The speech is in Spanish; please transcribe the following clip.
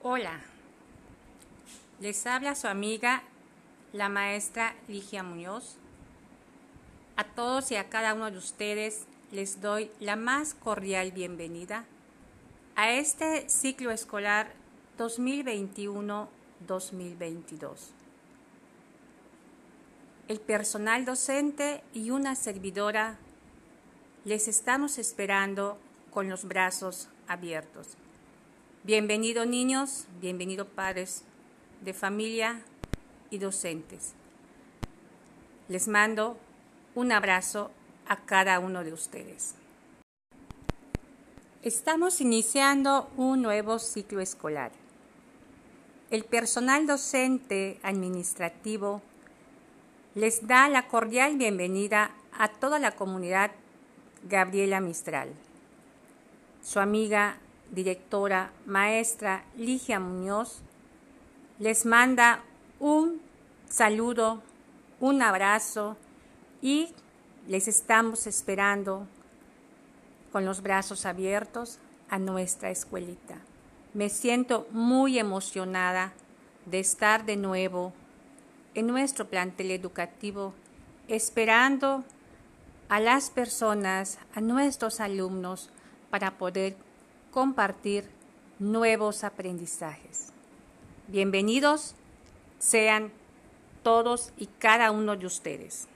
Hola, les habla su amiga, la maestra Ligia Muñoz. A todos y a cada uno de ustedes les doy la más cordial bienvenida a este ciclo escolar 2021-2022. El personal docente y una servidora les estamos esperando con los brazos abiertos. Bienvenidos niños, bienvenidos padres de familia y docentes. Les mando un abrazo a cada uno de ustedes. Estamos iniciando un nuevo ciclo escolar. El personal docente administrativo les da la cordial bienvenida a toda la comunidad Gabriela Mistral. Su amiga directora maestra Ligia Muñoz les manda un saludo, un abrazo y les estamos esperando con los brazos abiertos a nuestra escuelita. Me siento muy emocionada de estar de nuevo en nuestro plantel educativo esperando a las personas, a nuestros alumnos, para poder compartir nuevos aprendizajes. Bienvenidos sean todos y cada uno de ustedes.